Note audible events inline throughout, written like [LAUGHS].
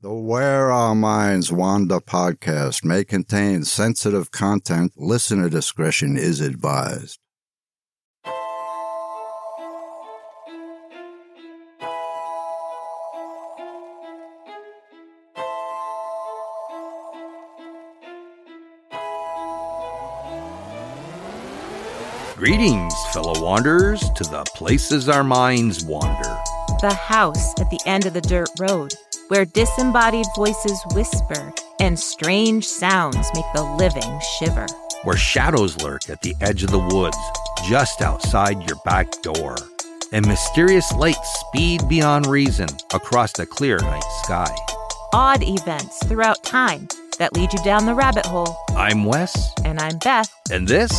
The Where Our Minds Wander podcast may contain sensitive content. Listener discretion is advised. Greetings, fellow wanderers, to the places our minds wander. The house at the end of the dirt road, where disembodied voices whisper and strange sounds make the living shiver. Where shadows lurk at the edge of the woods, just outside your back door. And mysterious lights speed beyond reason across the clear night sky. Odd events throughout time that lead you down the rabbit hole. I'm Wes, And I'm Beth. and this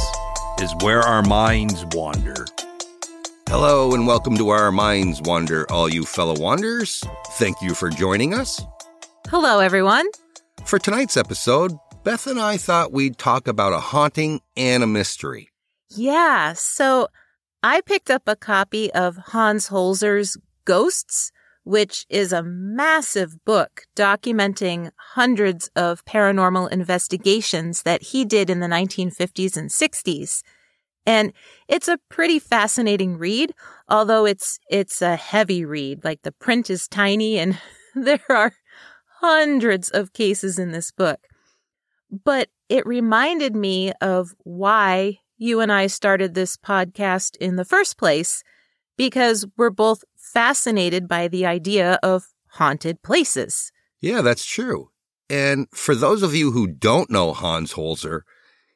is Where Our Minds Wander. Hello, and welcome to Our Minds Wander, all you fellow wanderers. Thank you for joining us. Hello, everyone. For tonight's episode, Beth and I thought we'd talk about a haunting and a mystery. Yeah, so I picked up a copy of Hans Holzer's Ghosts, which is a massive book documenting hundreds of paranormal investigations that he did in the 1950s and 60s. And it's a pretty fascinating read, although it's it's a heavy read. Like the print is tiny and [LAUGHS] there are hundreds of cases in this book. But it reminded me of why you and I started this podcast in the first place, because we're both fascinated by the idea of haunted places. Yeah, that's true. And for those of you who don't know Hans Holzer,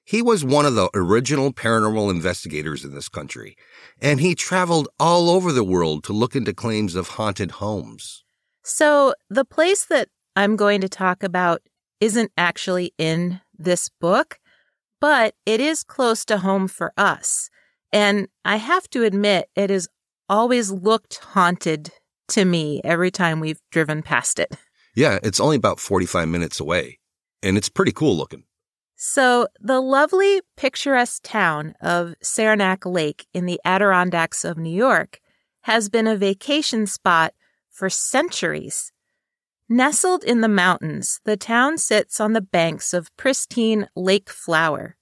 he was one of the original paranormal investigators in this country, and he traveled all over the world to look into claims of haunted homes. So the place that I'm going to talk about isn't actually in this book, but it is close to home for us. And I have to admit, it has always looked haunted to me every time we've driven past it. Yeah, it's only about 45 minutes away, and it's pretty cool looking. So, the lovely, picturesque town of Saranac Lake in the Adirondacks of New York has been a vacation spot for centuries. Nestled in the mountains, the town sits on the banks of pristine Lake Flower.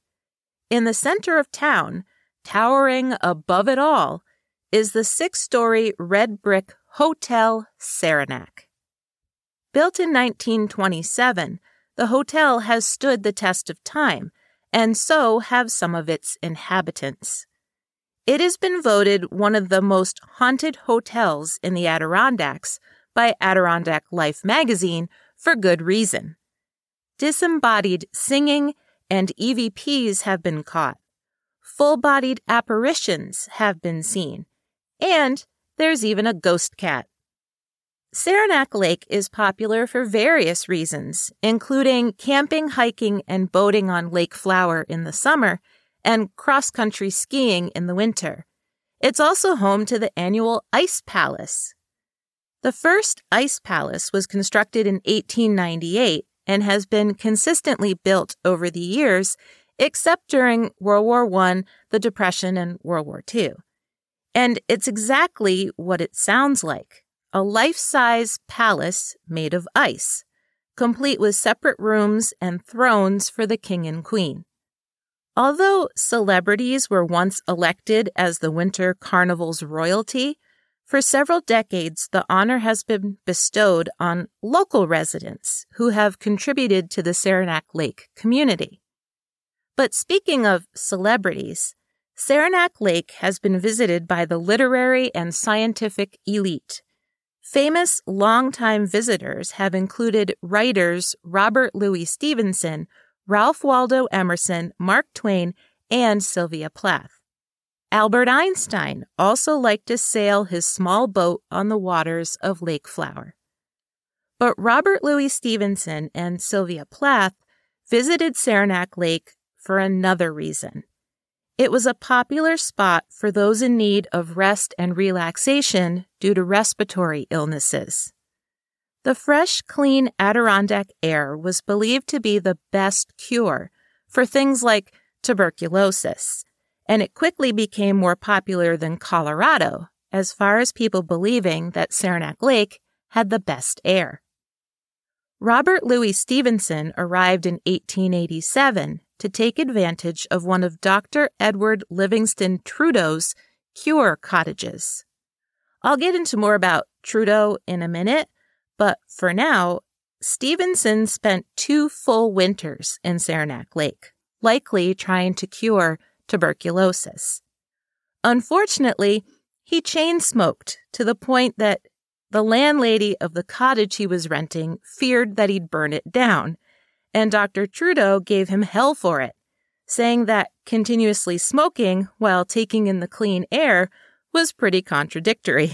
In the center of town, towering above it all, is the six story red brick Hotel Saranac. Built in 1927, the hotel has stood the test of time, and so have some of its inhabitants. It has been voted one of the most haunted hotels in the Adirondacks by Adirondack Life magazine for good reason. Disembodied singing and EVPs have been caught. Full bodied apparitions have been seen. And there's even a ghost cat. Saranac Lake is popular for various reasons, including camping, hiking, and boating on Lake Flower in the summer and cross country skiing in the winter. It's also home to the annual Ice Palace. The first Ice Palace was constructed in 1898 and has been consistently built over the years, except during World War I, the Depression, and World War II. And it's exactly what it sounds like a life size palace made of ice, complete with separate rooms and thrones for the king and queen. Although celebrities were once elected as the Winter Carnival's royalty, for several decades the honor has been bestowed on local residents who have contributed to the Saranac Lake community. But speaking of celebrities, Saranac Lake has been visited by the literary and scientific elite. Famous longtime visitors have included writers Robert Louis Stevenson, Ralph Waldo Emerson, Mark Twain, and Sylvia Plath. Albert Einstein also liked to sail his small boat on the waters of Lake Flower. But Robert Louis Stevenson and Sylvia Plath visited Saranac Lake for another reason. It was a popular spot for those in need of rest and relaxation due to respiratory illnesses. The fresh, clean Adirondack air was believed to be the best cure for things like tuberculosis, and it quickly became more popular than Colorado as far as people believing that Saranac Lake had the best air. Robert Louis Stevenson arrived in 1887 to take advantage of one of Dr. Edward Livingston Trudeau's cure cottages. I'll get into more about Trudeau in a minute, but for now, Stevenson spent two full winters in Saranac Lake, likely trying to cure tuberculosis. Unfortunately, he chain smoked to the point that the landlady of the cottage he was renting feared that he'd burn it down, and Dr. Trudeau gave him hell for it, saying that continuously smoking while taking in the clean air was pretty contradictory.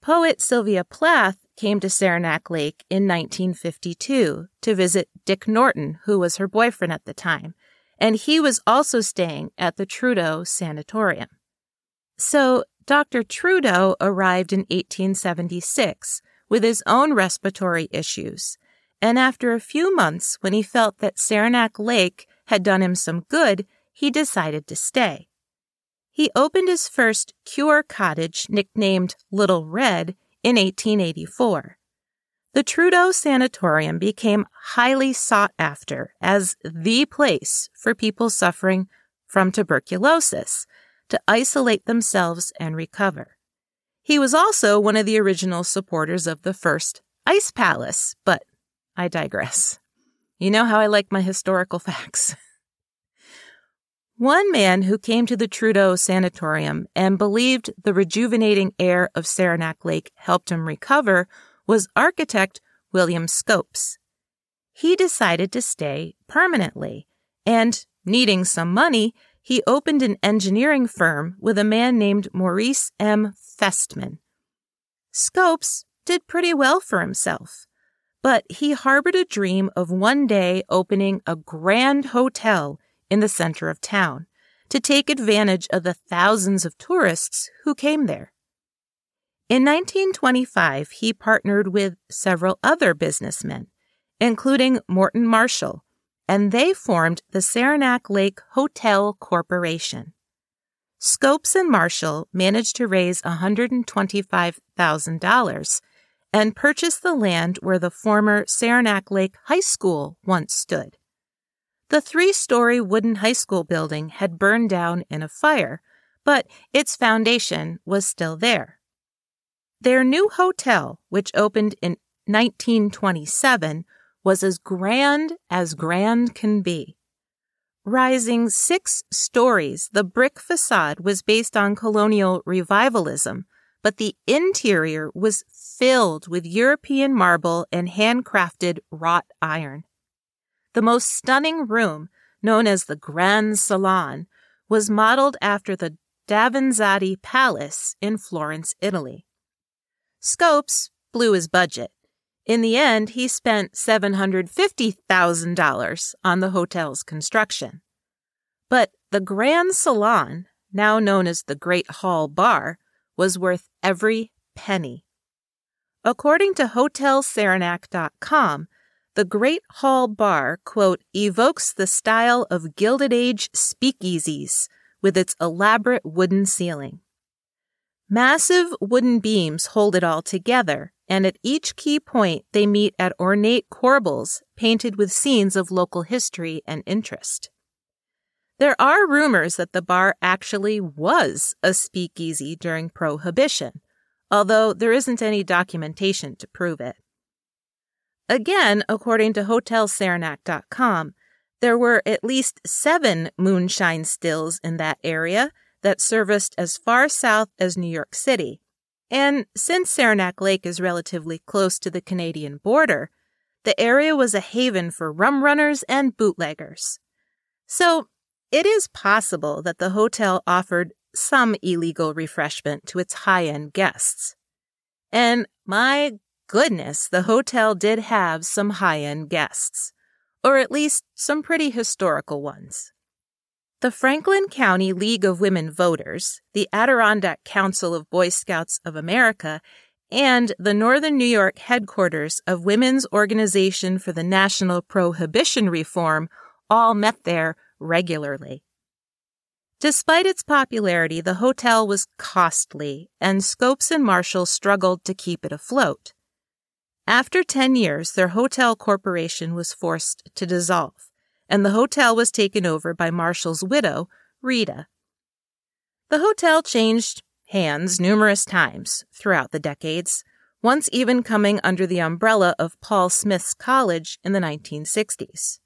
Poet Sylvia Plath came to Saranac Lake in 1952 to visit Dick Norton, who was her boyfriend at the time, and he was also staying at the Trudeau Sanatorium. So Dr. Trudeau arrived in 1876 with his own respiratory issues, and after a few months, when he felt that Saranac Lake had done him some good, he decided to stay. He opened his first cure cottage, nicknamed Little Red, in 1884. The Trudeau Sanatorium became highly sought after as the place for people suffering from tuberculosis to isolate themselves and recover. He was also one of the original supporters of the first Ice Palace, but I digress. You know how I like my historical [LAUGHS] facts. One man who came to the Trudeau Sanatorium and believed the rejuvenating air of Saranac Lake helped him recover was architect William Scopes. He decided to stay permanently, and needing some money, he opened an engineering firm with a man named Maurice M. Feustmann. Scopes did pretty well for himself, but he harbored a dream of one day opening a grand hotel in the center of town to take advantage of the thousands of tourists who came there. In 1925, he partnered with several other businessmen, including Morton Marshall, and they formed the Saranac Lake Hotel Corporation. Scopes and Marshall managed to raise $125,000 and purchased the land where the former Saranac Lake High School once stood. The three story wooden high school building had burned down in a fire, but its foundation was still there. Their new hotel, which opened in 1927, was as grand as grand can be. Rising six stories, the brick facade was based on colonial revivalism, but the interior was filled with European marble and handcrafted wrought iron. The most stunning room, known as the Grand Salon, was modeled after the Davanzati Palace in Florence, Italy. Scopes blew his budget. In the end, he spent $750,000 on the hotel's construction. But the Grand Salon, now known as the Great Hall Bar, was worth every penny. According to HotelSaranac.com, the Great Hall Bar, quote, evokes the style of Gilded Age speakeasies with its elaborate wooden ceiling. Massive wooden beams hold it all together, and at each key point they meet at ornate corbels painted with scenes of local history and interest. There are rumors that the bar actually was a speakeasy during Prohibition, although there isn't any documentation to prove it. Again, according to HotelSaranac.com, there were at least seven moonshine stills in that area that serviced as far south as New York City. And since Saranac Lake is relatively close to the Canadian border, the area was a haven for rum runners and bootleggers. So it is possible that the hotel offered some illegal refreshment to its high end guests. And my goodness, the hotel did have some high end guests, or at least some pretty historical ones. The Franklin County League of Women Voters, the Adirondack Council of Boy Scouts of America, and the Northern New York headquarters of Women's Organization for the National Prohibition Reform all met there regularly. Despite its popularity, the hotel was costly, and Scopes and Marshall struggled to keep it afloat. After 10 years, their hotel corporation was forced to dissolve, and the hotel was taken over by Marshall's widow, Rita. The hotel changed hands numerous times throughout the decades, once even coming under the umbrella of Paul Smith's College in the 1960s.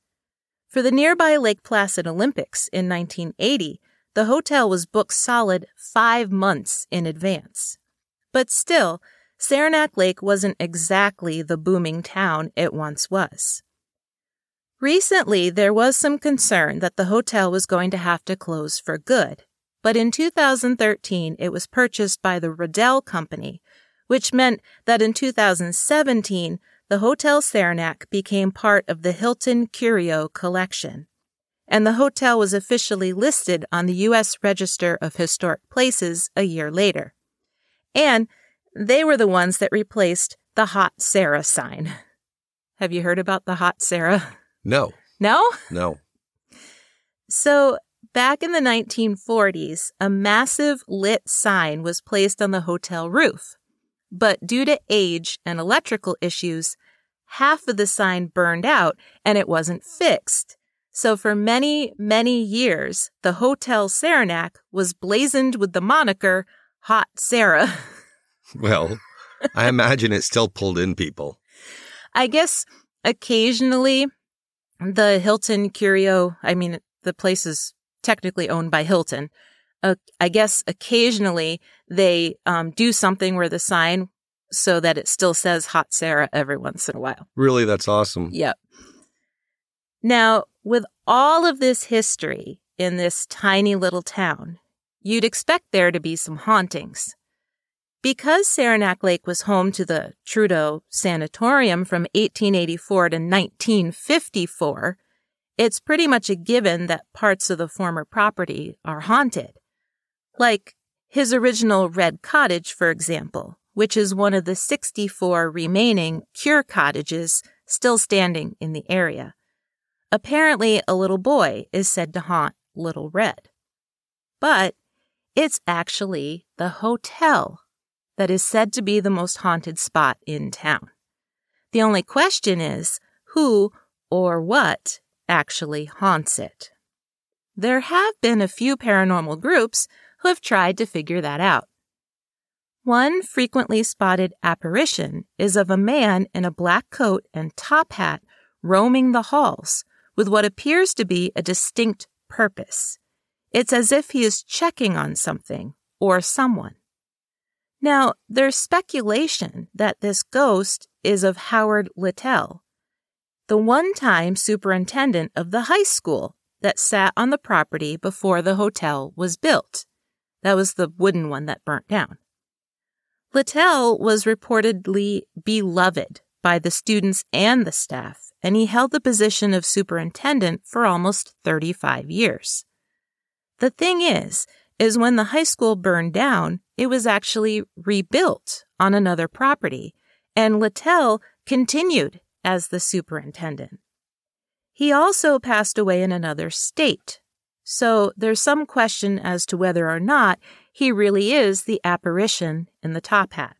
For the nearby Lake Placid Olympics in 1980, the hotel was booked solid five months in advance. But still, Saranac Lake wasn't exactly the booming town it once was. Recently, there was some concern that the hotel was going to have to close for good, but in 2013 it was purchased by the Riddell Company, which meant that in 2017 the Hotel Saranac became part of the Hilton Curio collection. And the hotel was officially listed on the U.S. Register of Historic Places a year later. And they were the ones that replaced the Hot Sarah sign. [LAUGHS] Have you heard about the Hot Sarah? No. No? No. So, back in the 1940s, a massive lit sign was placed on the hotel roof. But due to age and electrical issues, half of the sign burned out and it wasn't fixed. So for many, many years, the Hotel Saranac was blazoned with the moniker Hot Sarah. [LAUGHS] Well, I imagine it still pulled in people. I guess occasionally the Hilton Curio, I mean, the place is technically owned by Hilton. Uh, I guess occasionally they um, do something where the sign so that it still says Hot Sarah every once in a while. Really, that's awesome. Yep. Now, with all of this history in this tiny little town, you'd expect there to be some hauntings. Because Saranac Lake was home to the Trudeau Sanatorium from 1884 to 1954, it's pretty much a given that parts of the former property are haunted. Like his original Red Cottage, for example, which is one of the 64 remaining cure cottages still standing in the area. Apparently, a little boy is said to haunt Little Red. But it's actually the hotel that is said to be the most haunted spot in town. The only question is who or what actually haunts it. There have been a few paranormal groups who have tried to figure that out. One frequently spotted apparition is of a man in a black coat and top hat roaming the halls with what appears to be a distinct purpose. It's as if he is checking on something or someone. Now, there's speculation that this ghost is of Howard Littell, the one time superintendent of the high school that sat on the property before the hotel was built. That was the wooden one that burnt down. Littell was reportedly beloved by the students and the staff, and he held the position of superintendent for almost 35 years. The thing is, is when the high school burned down, it was actually rebuilt on another property, and Littell continued as the superintendent. He also passed away in another state, so there's some question as to whether or not he really is the apparition in the top hat.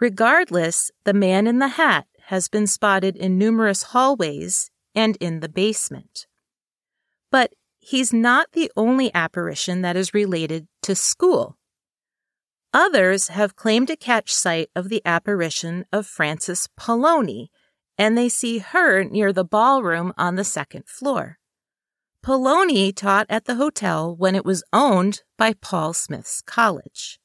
Regardless, the man in the hat has been spotted in numerous hallways and in the basement. But he's not the only apparition that is related to school. Others have claimed to catch sight of the apparition of Frances Poloni, and they see her near the ballroom on the second floor. Poloni taught at the hotel when it was owned by Paul Smith's College.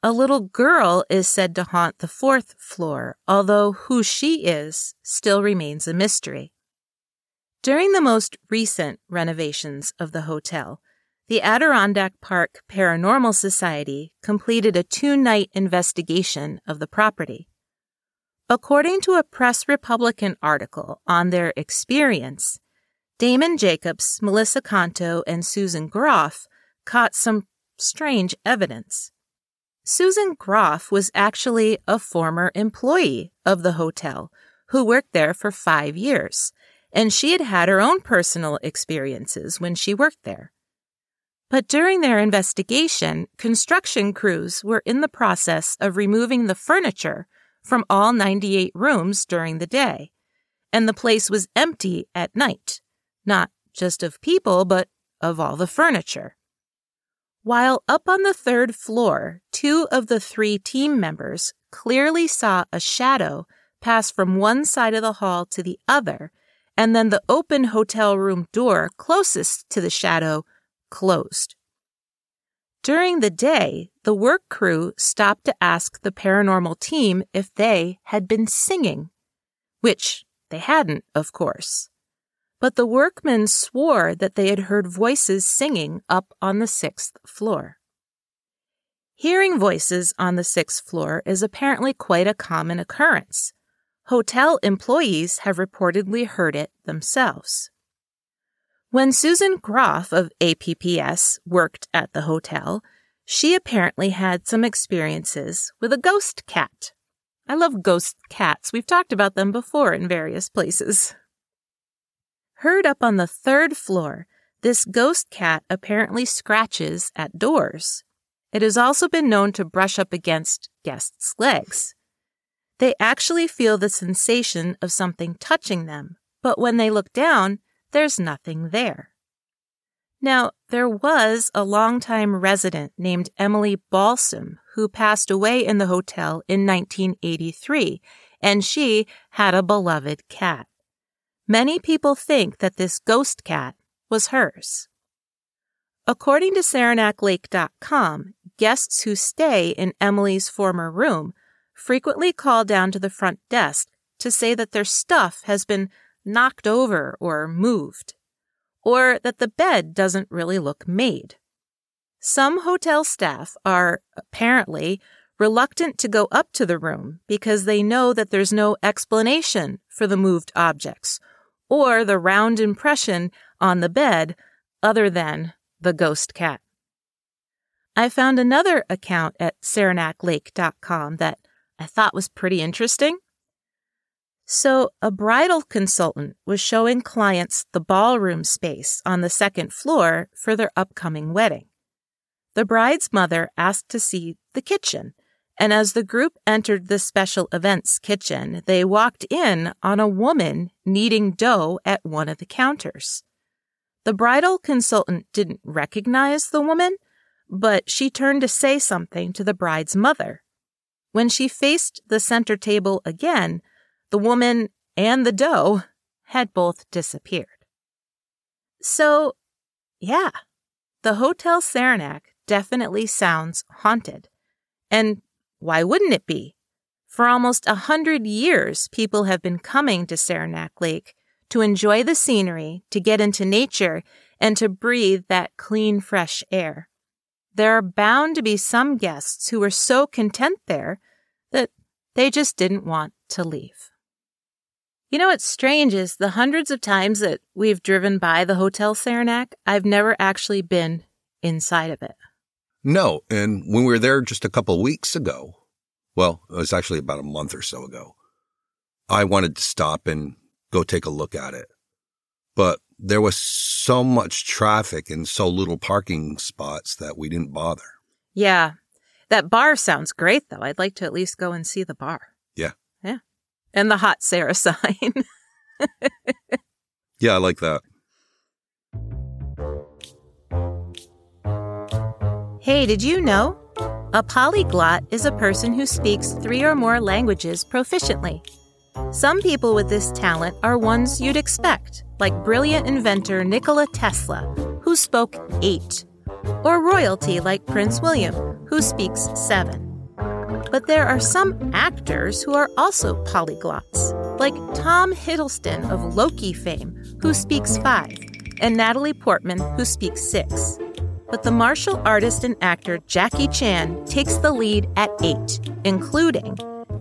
A little girl is said to haunt the fourth floor, although who she is still remains a mystery. During the most recent renovations of the hotel, the Adirondack Park Paranormal Society completed a two night investigation of the property. According to a Press Republican article on their experience, Damon Jacobs, Melissa Canto, and Susan Groff caught some strange evidence. Susan Groff was actually a former employee of the hotel who worked there for five years and she had had her own personal experiences when she worked there. But during their investigation, construction crews were in the process of removing the furniture from all 98 rooms during the day, and the place was empty at night, not just of people, but of all the furniture. While up on the third floor, two of the three team members clearly saw a shadow pass from one side of the hall to the other, and then the open hotel room door closest to the shadow closed. During the day, the work crew stopped to ask the paranormal team if they had been singing, which they hadn't, of course. But the workmen swore that they had heard voices singing up on the sixth floor. Hearing voices on the sixth floor is apparently quite a common occurrence. Hotel employees have reportedly heard it themselves. When Susan Groff of APPS worked at the hotel, she apparently had some experiences with a ghost cat. I love ghost cats. We've talked about them before in various places. Heard up on the third floor, this ghost cat apparently scratches at doors. It has also been known to brush up against guests' legs. They actually feel the sensation of something touching them, but when they look down, there's nothing there. Now, there was a longtime resident named Emily Balsam who passed away in the hotel in 1983, and she had a beloved cat. Many people think that this ghost cat was hers. According to SaranacLake.com, guests who stay in Emily's former room frequently call down to the front desk to say that their stuff has been knocked over or moved, or that the bed doesn't really look made. Some hotel staff are apparently reluctant to go up to the room because they know that there's no explanation for the moved objects or the round impression on the bed other than the ghost cat. I found another account at saranaclake.com that I thought was pretty interesting. So, a bridal consultant was showing clients the ballroom space on the second floor for their upcoming wedding. The bride's mother asked to see the kitchen, and as the group entered the special events kitchen, they walked in on a woman kneading dough at one of the counters. The bridal consultant didn't recognize the woman, but she turned to say something to the bride's mother. When she faced the center table again, the woman and the dough had both disappeared. So, yeah, the Hotel Saranac definitely sounds haunted. And why wouldn't it be? For almost a hundred years, people have been coming to Saranac Lake to enjoy the scenery, to get into nature, and to breathe that clean, fresh air. There are bound to be some guests who were so content there that they just didn't want to leave. You know what's strange is the hundreds of times that we've driven by the Hotel Saranac, I've never actually been inside of it. No, and when we were there just a couple weeks ago, well, it was actually about a month or so ago, I wanted to stop and go take a look at it. But there was so much traffic and so little parking spots that we didn't bother. Yeah. That bar sounds great, though. I'd like to at least go and see the bar. Yeah. Yeah. And the hot Sarah [LAUGHS] sign. yeah, I like that. Hey, did you know? A polyglot is a person who speaks three or more languages proficiently. Some people with this talent are ones you'd expect, like brilliant inventor Nikola Tesla, who spoke eight, or royalty like Prince William, who speaks seven. But there are some actors who are also polyglots, like Tom Hiddleston of Loki fame, who speaks five, and Natalie Portman, who speaks six. But the martial artist and actor Jackie Chan takes the lead at eight, including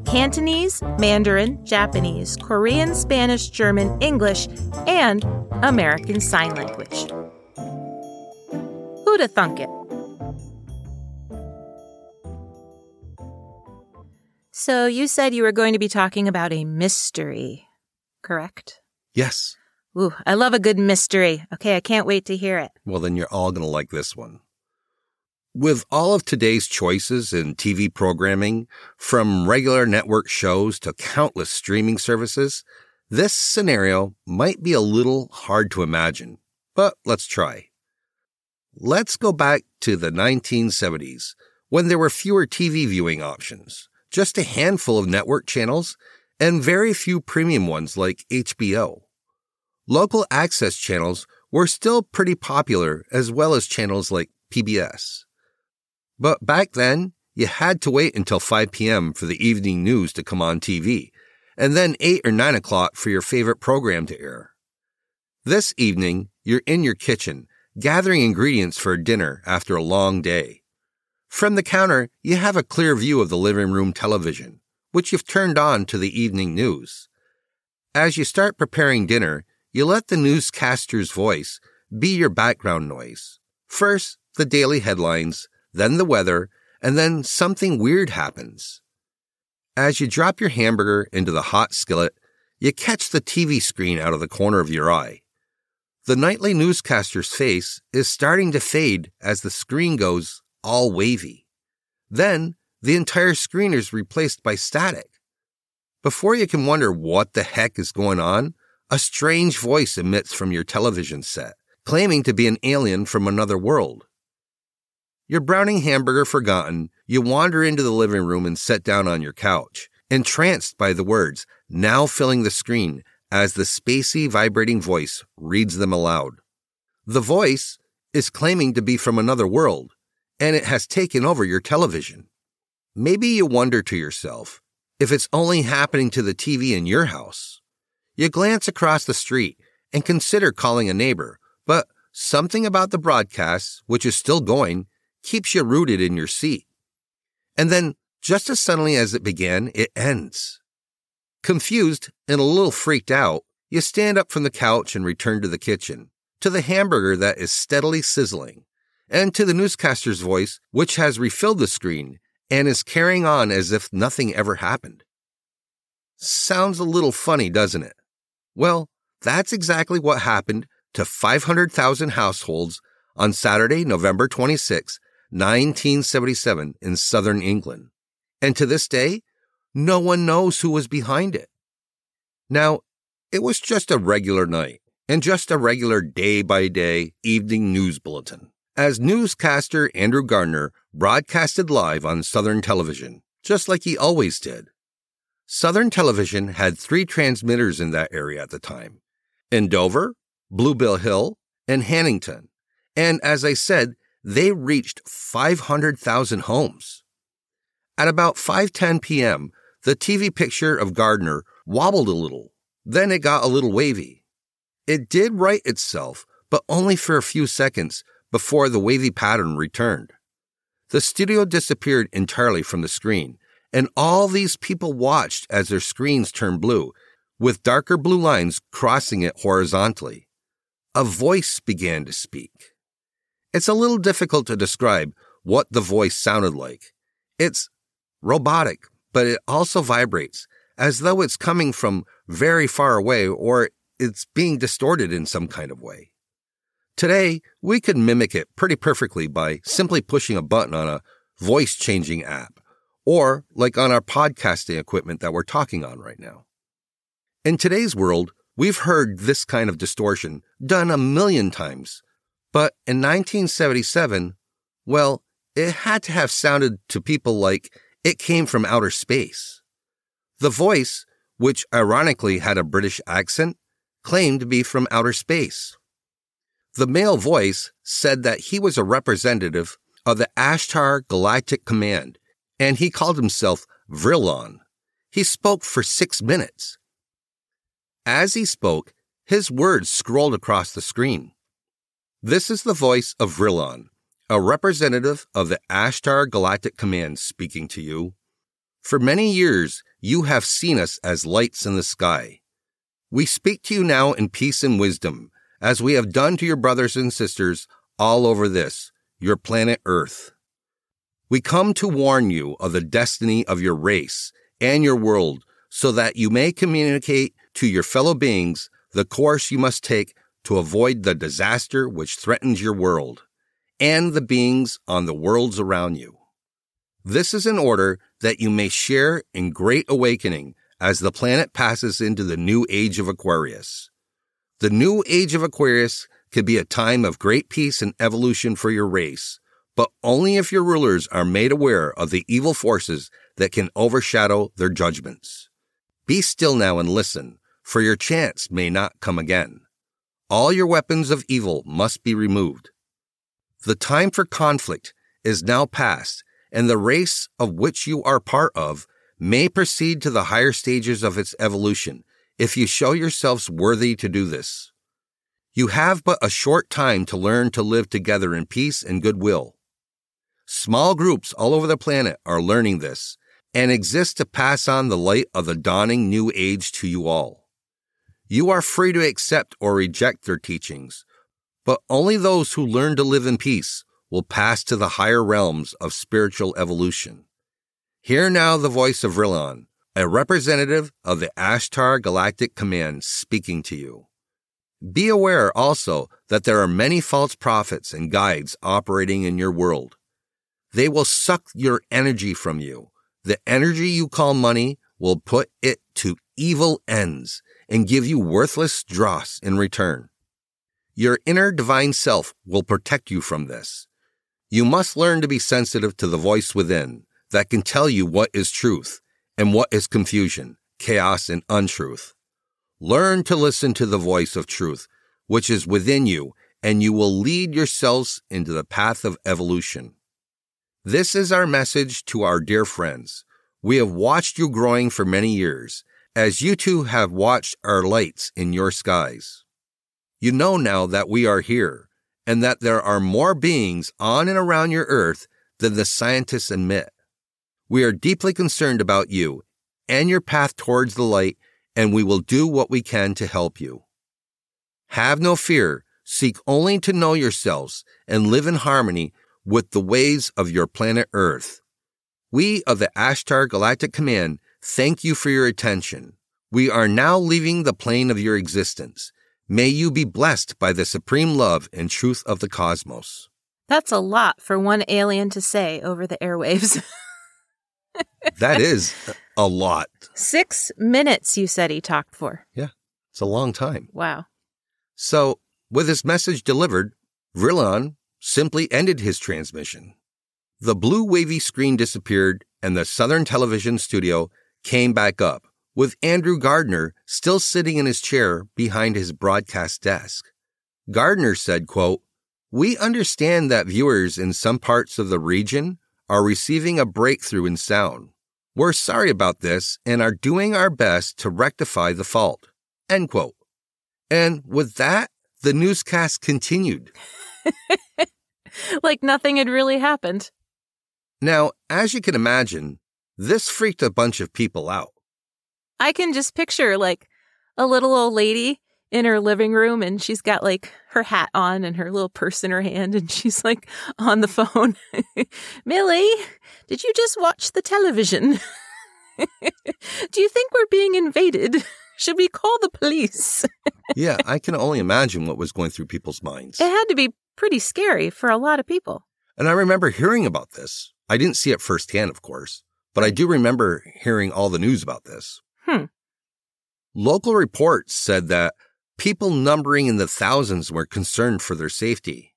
Cantonese, Mandarin, Japanese, Korean, Spanish, German, English, and American Sign Language. Who'da thunk it? So you said you were going to be talking about a mystery, correct? Yes. Ooh, I love a good mystery. Okay, I can't wait to hear it. Well, then you're all going to like this one. With all of today's choices in TV programming, from regular network shows to countless streaming services, this scenario might be a little hard to imagine, but let's try. Let's go back to the 1970s when there were fewer TV viewing options, just a handful of network channels, and very few premium ones like HBO. Local access channels were still pretty popular as well as channels like PBS. But back then, you had to wait until 5 p.m. for the evening news to come on TV, and then 8 or 9 o'clock for your favorite program to air. This evening, you're in your kitchen, gathering ingredients for dinner after a long day. From the counter, you have a clear view of the living room television, which you've turned on to the evening news. As you start preparing dinner, you let the newscaster's voice be your background noise. First, the daily headlines, then the weather, and then something weird happens. As you drop your hamburger into the hot skillet, you catch the TV screen out of the corner of your eye. The nightly newscaster's face is starting to fade as the screen goes all wavy. Then the entire screen is replaced by static. Before you can wonder what the heck is going on, a strange voice emits from your television set, claiming to be an alien from another world. Your browning hamburger forgotten, you wander into the living room and sit down on your couch, entranced by the words now filling the screen as the spacey vibrating voice reads them aloud. The voice is claiming to be from another world, and it has taken over your television. Maybe you wonder to yourself if it's only happening to the TV in your house. You glance across the street and consider calling a neighbor, but something about the broadcast, which is still going, keeps you rooted in your seat. And then, just as suddenly as it began, it ends. Confused and a little freaked out, you stand up from the couch and return to the kitchen, to the hamburger that is steadily sizzling, and to the newscaster's voice, which has refilled the screen and is carrying on as if nothing ever happened. Sounds a little funny, doesn't it? Well, that's exactly what happened to 500,000 households on Saturday, November 26, 1977 in southern England. And to this day, no one knows who was behind it. Now, it was just a regular night and just a regular day by day evening news bulletin as newscaster Andrew Gardner broadcasted live on Southern Television, just like he always did. Southern Television had three transmitters in that area at the time in Dover, Bluebell Hill, and Hannington. And as I said, they reached 500,000 homes. At about 5:10 p.m., the TV picture of Gardner wobbled a little. Then it got a little wavy. It did right itself, but only for a few seconds before the wavy pattern returned. The studio disappeared entirely from the screen, and all these people watched as their screens turned blue, with darker blue lines crossing it horizontally. A voice began to speak. It's a little difficult to describe what the voice sounded like. It's robotic, but it also vibrates as though it's coming from very far away or it's being distorted in some kind of way. Today, we can mimic it pretty perfectly by simply pushing a button on a voice changing app, or like on our podcasting equipment that we're talking on right now. In today's world, we've heard this kind of distortion done a million times. But in 1977, well, it had to have sounded to people like it came from outer space. The voice, which ironically had a British accent, claimed to be from outer space. The male voice said that he was a representative of the Ashtar Galactic Command, and he called himself Vrillon. He spoke for six minutes. As he spoke, his words scrolled across the screen. This is the voice of Vrillon, a representative of the Ashtar Galactic Command speaking to you. For many years, you have seen us as lights in the sky. We speak to you now in peace and wisdom, as we have done to your brothers and sisters all over this, your planet Earth. We come to warn you of the destiny of your race and your world so that you may communicate to your fellow beings the course you must take to avoid the disaster which threatens your world. and the beings on the worlds around you. This is in order that you may share in great awakening as the planet passes into the new age of Aquarius. The new age of Aquarius could be a time of great peace and evolution for your race, but only if your rulers are made aware of the evil forces that can overshadow their judgments. Be still now and listen, for your chance may not come again. All your weapons of evil must be removed. The time for conflict is now past, and the race of which you are part of may proceed to the higher stages of its evolution if you show yourselves worthy to do this. You have but a short time to learn to live together in peace and goodwill. Small groups all over the planet are learning this and exist to pass on the light of the dawning new age to you all. You are free to accept or reject their teachings, but only those who learn to live in peace will pass to the higher realms of spiritual evolution. Hear now the voice of Vrillon, a representative of the Ashtar Galactic Command speaking to you. Be aware also that there are many false prophets and guides operating in your world. They will suck your energy from you. The energy you call money will put it to evil ends and give you worthless dross in return. Your inner divine self will protect you from this. You must learn to be sensitive to the voice within that can tell you what is truth and what is confusion, chaos, and untruth. Learn to listen to the voice of truth, which is within you, and you will lead yourselves into the path of evolution. This is our message to our dear friends. We have watched you growing for many years, as you too have watched our lights in your skies. You know now that we are here, and that there are more beings on and around your earth than the scientists admit. We are deeply concerned about you and your path towards the light, and we will do what we can to help you. Have no fear. Seek only to know yourselves and live in harmony with the ways of your planet Earth. We of the Ashtar Galactic Command thank you for your attention. We are now leaving the plane of your existence. May you be blessed by the supreme love and truth of the cosmos. That's a lot for one alien to say over the airwaves. [LAUGHS] that is a lot. Six minutes, you said he talked for. Yeah, it's a long time. Wow. So, with his message delivered, Vrillon simply ended his transmission. The blue wavy screen disappeared and the Southern Television studio came back up, with Andrew Gardner still sitting in his chair behind his broadcast desk. Gardner said, quote, We understand that viewers in some parts of the region are receiving a breakthrough in sound. We're sorry about this and are doing our best to rectify the fault. End quote. And with that, the newscast continued. [LAUGHS] like nothing had really happened. Now, as you can imagine, this freaked a bunch of people out. I can just picture like a little old lady in her living room and she's got like her hat on and her little purse in her hand and [LAUGHS] she's like on the phone. [LAUGHS] Millie, did you just watch the television? Do you think we're being invaded? Should we call the police? Yeah, I can only imagine what was going through people's minds. It had to be pretty scary for a lot of people. And I remember hearing about this. I didn't see it firsthand, of course, but I do remember hearing all the news about this. Hmm. Local reports said that people numbering in the thousands were concerned for their safety.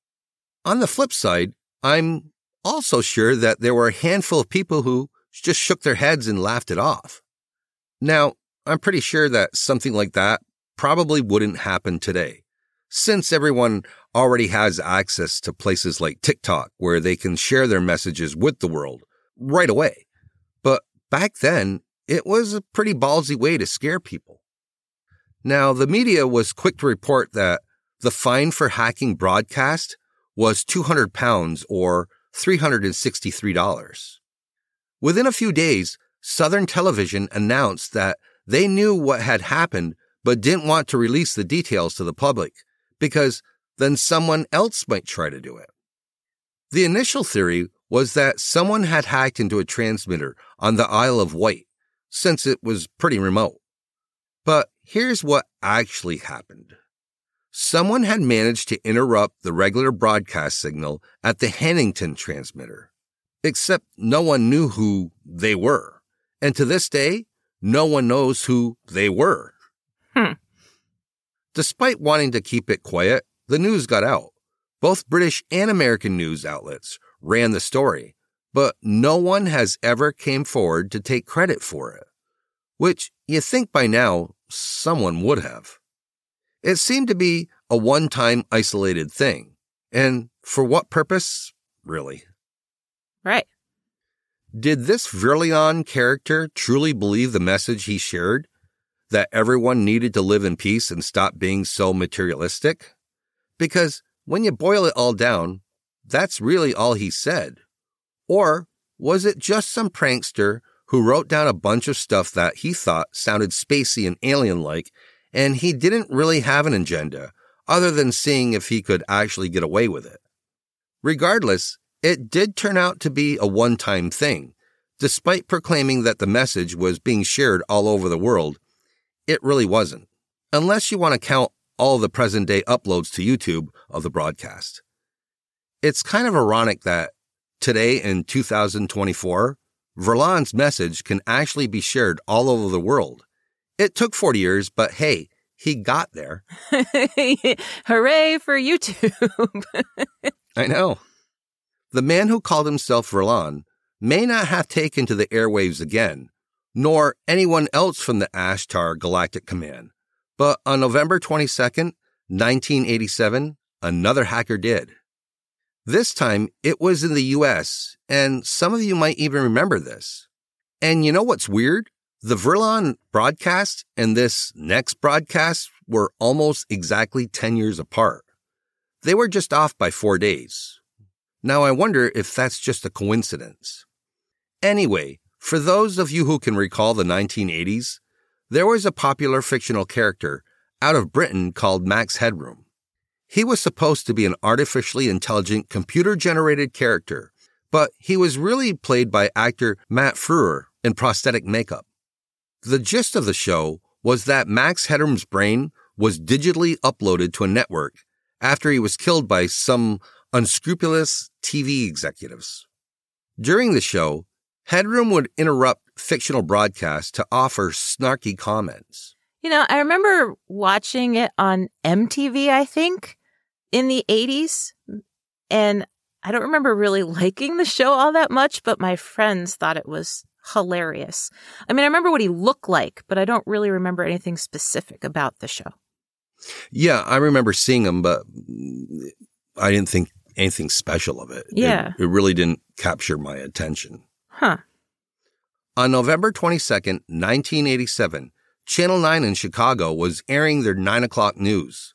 On the flip side, I'm also sure that there were a handful of people who just shook their heads and laughed it off. Now, I'm pretty sure that something like that probably wouldn't happen today, since everyone already has access to places like TikTok where they can share their messages with the world right away. But back then, it was a pretty ballsy way to scare people. Now, the media was quick to report that the fine for hacking broadcast was 200 pounds or $363. Within a few days, Southern Television announced that they knew what had happened but didn't want to release the details to the public because then someone else might try to do it. The initial theory was that someone had hacked into a transmitter on the Isle of Wight since it was pretty remote. But here's what actually happened. someone had managed to interrupt the regular broadcast signal at the Hannington transmitter. Except no one knew who they were. And to this day, no one knows who they were. Hmm. Despite wanting to keep it quiet, the news got out. Both British and American news outlets ran the story, but no one has ever came forward to take credit for it, which you think by now someone would have. It seemed to be a one-time isolated thing. And for what purpose, really? Right. Did this Vrillon character truly believe the message he shared? That everyone needed to live in peace and stop being so materialistic? Because when you boil it all down, that's really all he said. Or was it just some prankster who wrote down a bunch of stuff that he thought sounded spacey and alien like, and he didn't really have an agenda other than seeing if he could actually get away with it? Regardless, it did turn out to be a one time thing. Despite proclaiming that the message was being shared all over the world, it really wasn't. Unless you want to count all the present day uploads to YouTube of the broadcast. It's kind of ironic that today in 2024, Vrillon's message can actually be shared all over the world. It took 40 years, but hey, he got there. [LAUGHS] Hooray for YouTube. [LAUGHS] I know. The man who called himself Verlan may not have taken to the airwaves again, nor anyone else from the Ashtar Galactic Command. But on November 22nd, 1987, another hacker did. This time it was in the US, and some of you might even remember this. And you know what's weird? The Vrillon broadcast and this next broadcast were almost exactly 10 years apart. They were just off by four days. Now I wonder if that's just a coincidence. Anyway, for those of you who can recall the 1980s, there was a popular fictional character out of Britain called Max Headroom. He was supposed to be an artificially intelligent computer generated character, but he was really played by actor Matt Frewer in prosthetic makeup. The gist of the show was that Max Headroom's brain was digitally uploaded to a network after he was killed by some unscrupulous TV executives. During the show, Headroom would interrupt fictional broadcasts to offer snarky comments. You know, I remember watching it on MTV, I think, in the 80s. And I don't remember really [LAUGHS] liking the show all that much, but my friends thought it was hilarious. I mean, I remember what he looked like, but I don't really remember anything specific about the show. Yeah, I remember seeing him, but I didn't think anything special of it. Yeah. It, it really didn't capture my attention. Huh. On November 22nd, 1987, Channel 9 in Chicago was airing their 9 o'clock news.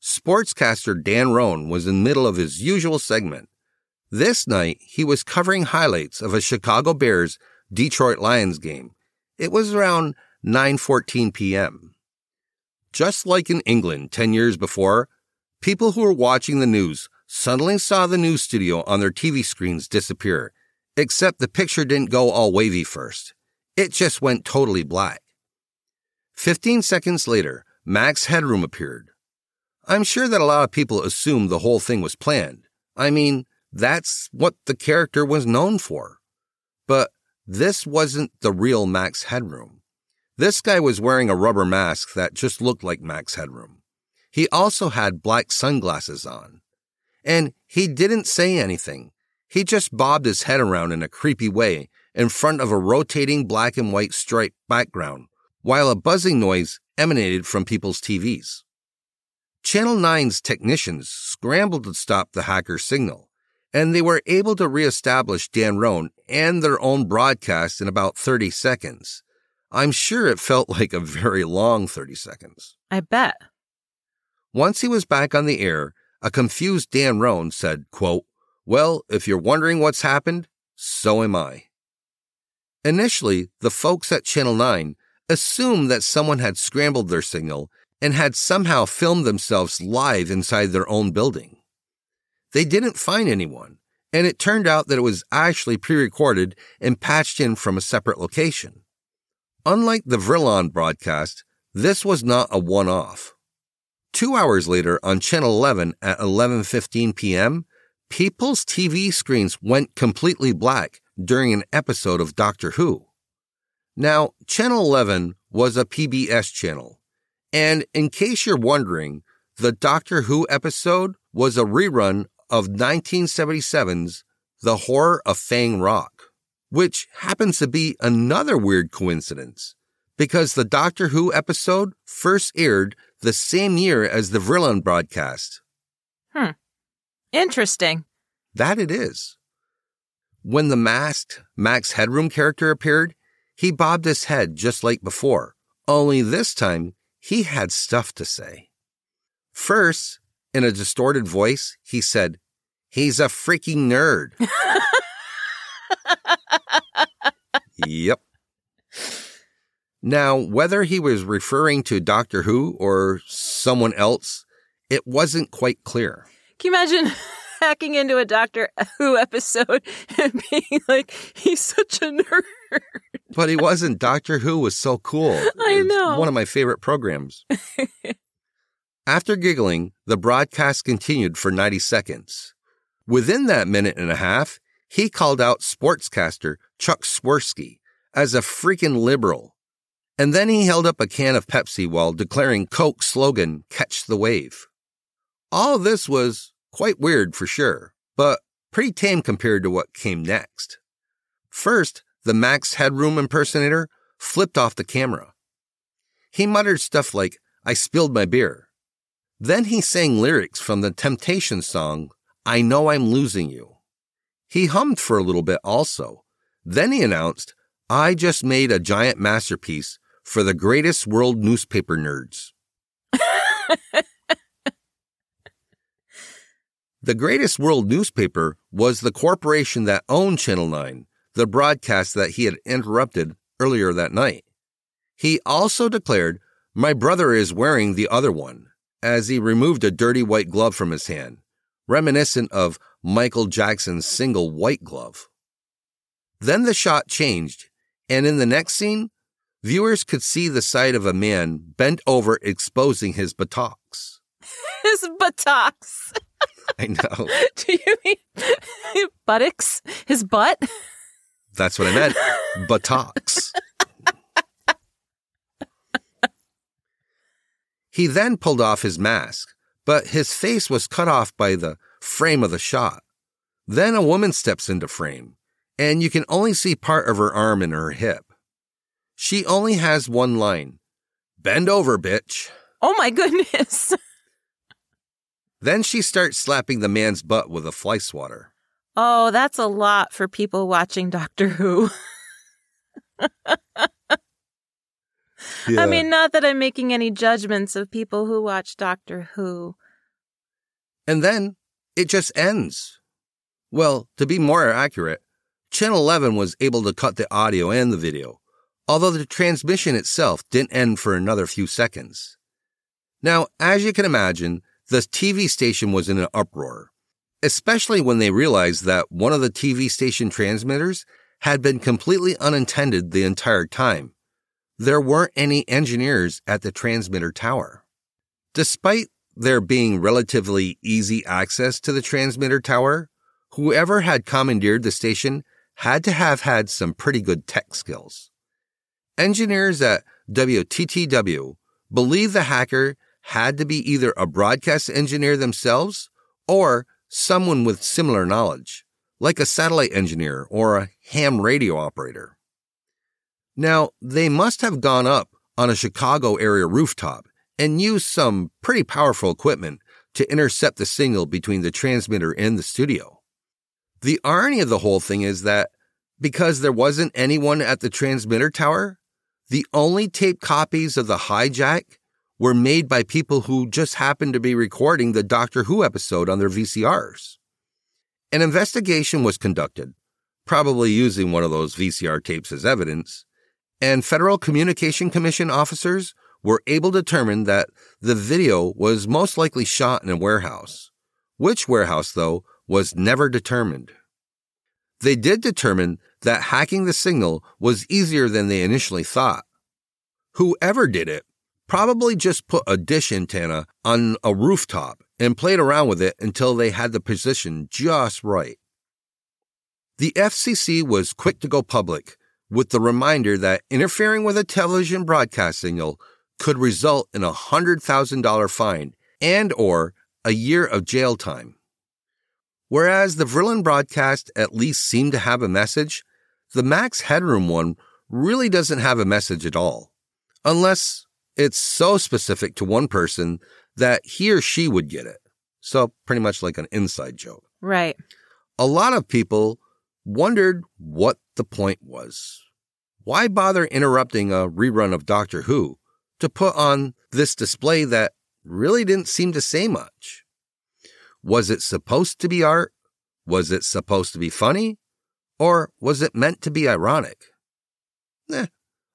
Sportscaster Dan Roan was in the middle of his usual segment. This night, he was covering highlights of a Chicago Bears Detroit Lions game. It was around 9:14 p.m. Just like in England 10 years before, people who were watching the news suddenly saw the news studio on their TV screens disappear, except the picture didn't go all wavy first. It just went totally black. 15 seconds later, Max Headroom appeared. I'm sure that a lot of people assumed the whole thing was planned. I mean, that's what the character was known for. But this wasn't the real Max Headroom. This guy was wearing a rubber mask that just looked like Max Headroom. He also had black sunglasses on. And he didn't say anything. He just bobbed his head around in a creepy way in front of a rotating black and white striped background, while a buzzing noise emanated from people's TVs. Channel 9's technicians scrambled to stop the hacker's signal, and they were able to reestablish Dan Roan and their own broadcast in about 30 seconds. I'm sure it felt like a very long 30 seconds. I bet. Once he was back on the air, a confused Dan Roan said, quote, Well, if you're wondering what's happened, so am I. Initially, the folks at Channel 9 assumed that someone had scrambled their signal and had somehow filmed themselves live inside their own building. They didn't find anyone, and it turned out that it was actually pre-recorded and patched in from a separate location. Unlike the Vrillon broadcast, this was not a one-off. Two hours later on Channel 11 at 11.15 p.m., people's TV screens went completely black during an episode of Doctor Who. Now, Channel 11 was a PBS channel. And in case you're wondering, the Doctor Who episode was a rerun of 1977's The Horror of Fang Rock, which happens to be another weird coincidence because the Doctor Who episode first aired the same year as the Vrillon broadcast. Hmm. Interesting. That it is. When the masked Max Headroom character appeared, he bobbed his head just like before, only this time he had stuff to say. First, in a distorted voice, he said, He's a freaking nerd. [LAUGHS] yep. Now, whether he was referring to Doctor Who or someone else, it wasn't quite clear. Can you imagine [LAUGHS] hacking into a Doctor Who episode [LAUGHS] and being like, he's such a nerd? But he wasn't. Doctor Who was so cool. [LAUGHS] I It's know. One of my favorite programs. After giggling, the broadcast continued for 90 seconds. Within that minute and a half, he called out sportscaster Chuck Swirsky as a freaking liberal. And then he held up a can of Pepsi while declaring Coke's slogan, Catch the Wave. All this was quite weird for sure, but pretty tame compared to what came next. First, the Max Headroom impersonator flipped off the camera. He muttered stuff like, I spilled my beer. Then he sang lyrics from the Temptation song, I Know I'm Losing You. He hummed for a little bit also. Then he announced, I just made a giant masterpiece for the greatest world newspaper nerds. [LAUGHS] the greatest world newspaper was the corporation that owned Channel 9, the broadcast that he had interrupted earlier that night. He also declared, My brother is wearing the other one, as he removed a dirty white glove from his hand, reminiscent of Michael Jackson's single white glove. Then the shot changed, and in the next scene, viewers could see the side of a man bent over exposing his buttocks. [LAUGHS] His buttocks. [LAUGHS] I know. [LAUGHS] Do you mean [LAUGHS] buttocks? His butt? That's what I meant. Buttocks. he then pulled off his mask, but his face was cut off by the frame of the shot. Then a woman steps into frame, and you can only see part of her arm and her hip. She only has one line Bend over, bitch. Oh my goodness. Then she starts slapping the man's butt with a fly swatter. Oh, that's a lot for people watching Doctor Who. [LAUGHS] I mean, not that I'm making any judgments of people who watch Doctor Who. And then it just ends. Well, to be more accurate, Channel 11 was able to cut the audio and the video, although the transmission itself didn't end for another few seconds. Now, as you can imagine, the TV station was in an uproar, especially when they realized that one of the TV station transmitters had been completely unintended the entire time. There weren't any engineers at the transmitter tower. Despite there being relatively easy access to the transmitter tower, whoever had commandeered the station had to have had some pretty good tech skills. Engineers at WTTW believe the hacker had to be either a broadcast engineer themselves or someone with similar knowledge, like a satellite engineer or a ham radio operator. Now, they must have gone up on a Chicago area rooftop and used some pretty powerful equipment to intercept the signal between the transmitter and the studio. The irony of the whole thing is that because there wasn't anyone at the transmitter tower, the only tape copies of the hijack were made by people who just happened to be recording the Doctor Who episode on their VCRs. An investigation was conducted, probably using one of those VCR tapes as evidence, and Federal Communication Commission officers were able to determine that the video was most likely shot in a warehouse. Which warehouse, though, was never determined. They did determine that hacking the signal was easier than they initially thought. Whoever did it probably just put a dish antenna on a rooftop and played around with it until they had the position just right. The FCC was quick to go public with the reminder that interfering with a television broadcast signal could result in a $100,000 fine and or a year of jail time. Whereas the Vrillon broadcast at least seemed to have a message, the Max Headroom one really doesn't have a message at all. Unless it's so specific to one person that he or she would get it. So pretty much like an inside joke. Right. A lot of people wondered what the point was. Why bother interrupting a rerun of Doctor Who to put on this display that really didn't seem to say much? Was it supposed to be art? Was it supposed to be funny? Or was it meant to be ironic? Eh,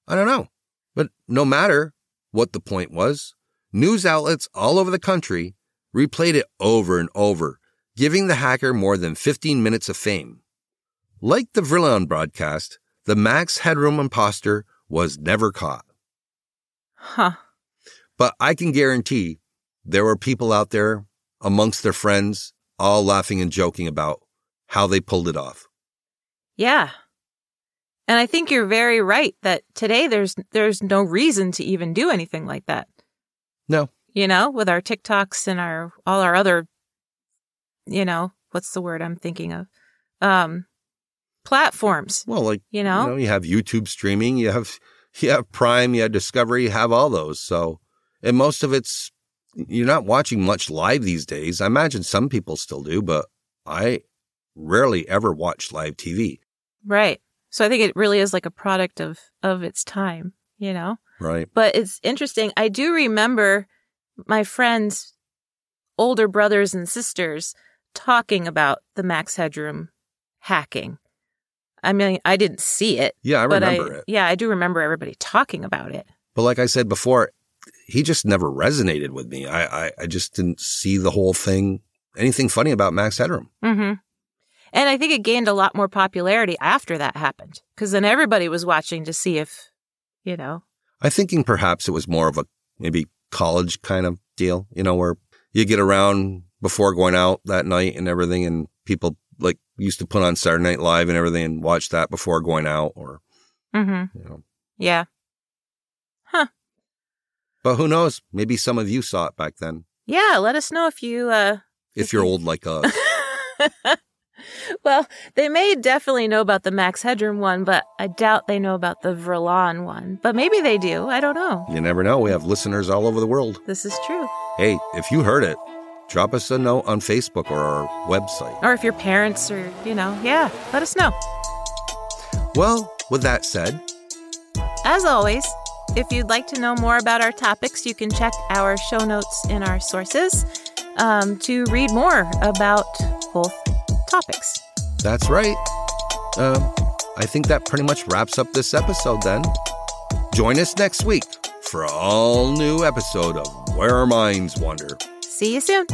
I don't know. But no matter what the point was, news outlets all over the country replayed it over and over, giving the hacker more than 15 minutes of fame. Like the Vrillon broadcast, the Max Headroom imposter was never caught. Huh. But I can guarantee there were people out there amongst their friends all laughing and joking about how they pulled it off. Yeah. And I think you're very right that today there's there's no reason to even do anything like that. No. You know, with our TikToks and our all our other you know, what's the word I'm thinking of? Um platforms. Well, like You know? you know, you have YouTube streaming, you have you have Prime, you have Discovery, you have all those. So, and most of it's you're not watching much live these days. I imagine some people still do, but I rarely ever watch live TV. Right. So I think it really is like a product of of its time, you know? Right. But it's interesting. I do remember my friends, older brothers and sisters, talking about the Max Headroom hacking. I mean, I didn't see it. Yeah, I remember I, it. Yeah, I do remember everybody talking about it. But like I said before, he just never resonated with me. I, I, I just didn't see the whole thing, anything funny about Max Headroom. hmm And I think it gained a lot more popularity after that happened because then everybody was watching to see if, you know, I'm thinking perhaps it was more of a maybe college kind of deal, you know, where you get around before going out that night and everything, and people like used to put on Saturday Night Live and everything and watch that before going out, or hmm you know. yeah. Huh. But who knows? Maybe some of you saw it back then, Yeah, let us know if you, uh, if you're old like us. [LAUGHS] [LAUGHS] well, they may definitely know about the Max Headroom one, but I doubt they know about the Vrillon one. But maybe they do. I don't know. you never know. We have listeners all over the world. This is true. Hey, if you heard it, drop us a note on Facebook or our website. Or if your parents or, you know, yeah, let us know. Well, with that said, As always, if you'd like to know more about our topics, you can check our show notes in our sources um, to read more about both topics. that's right. Um, I think that pretty much wraps up this episode then. Join us next week for an all new episode of Where Our Minds Wander. See you soon.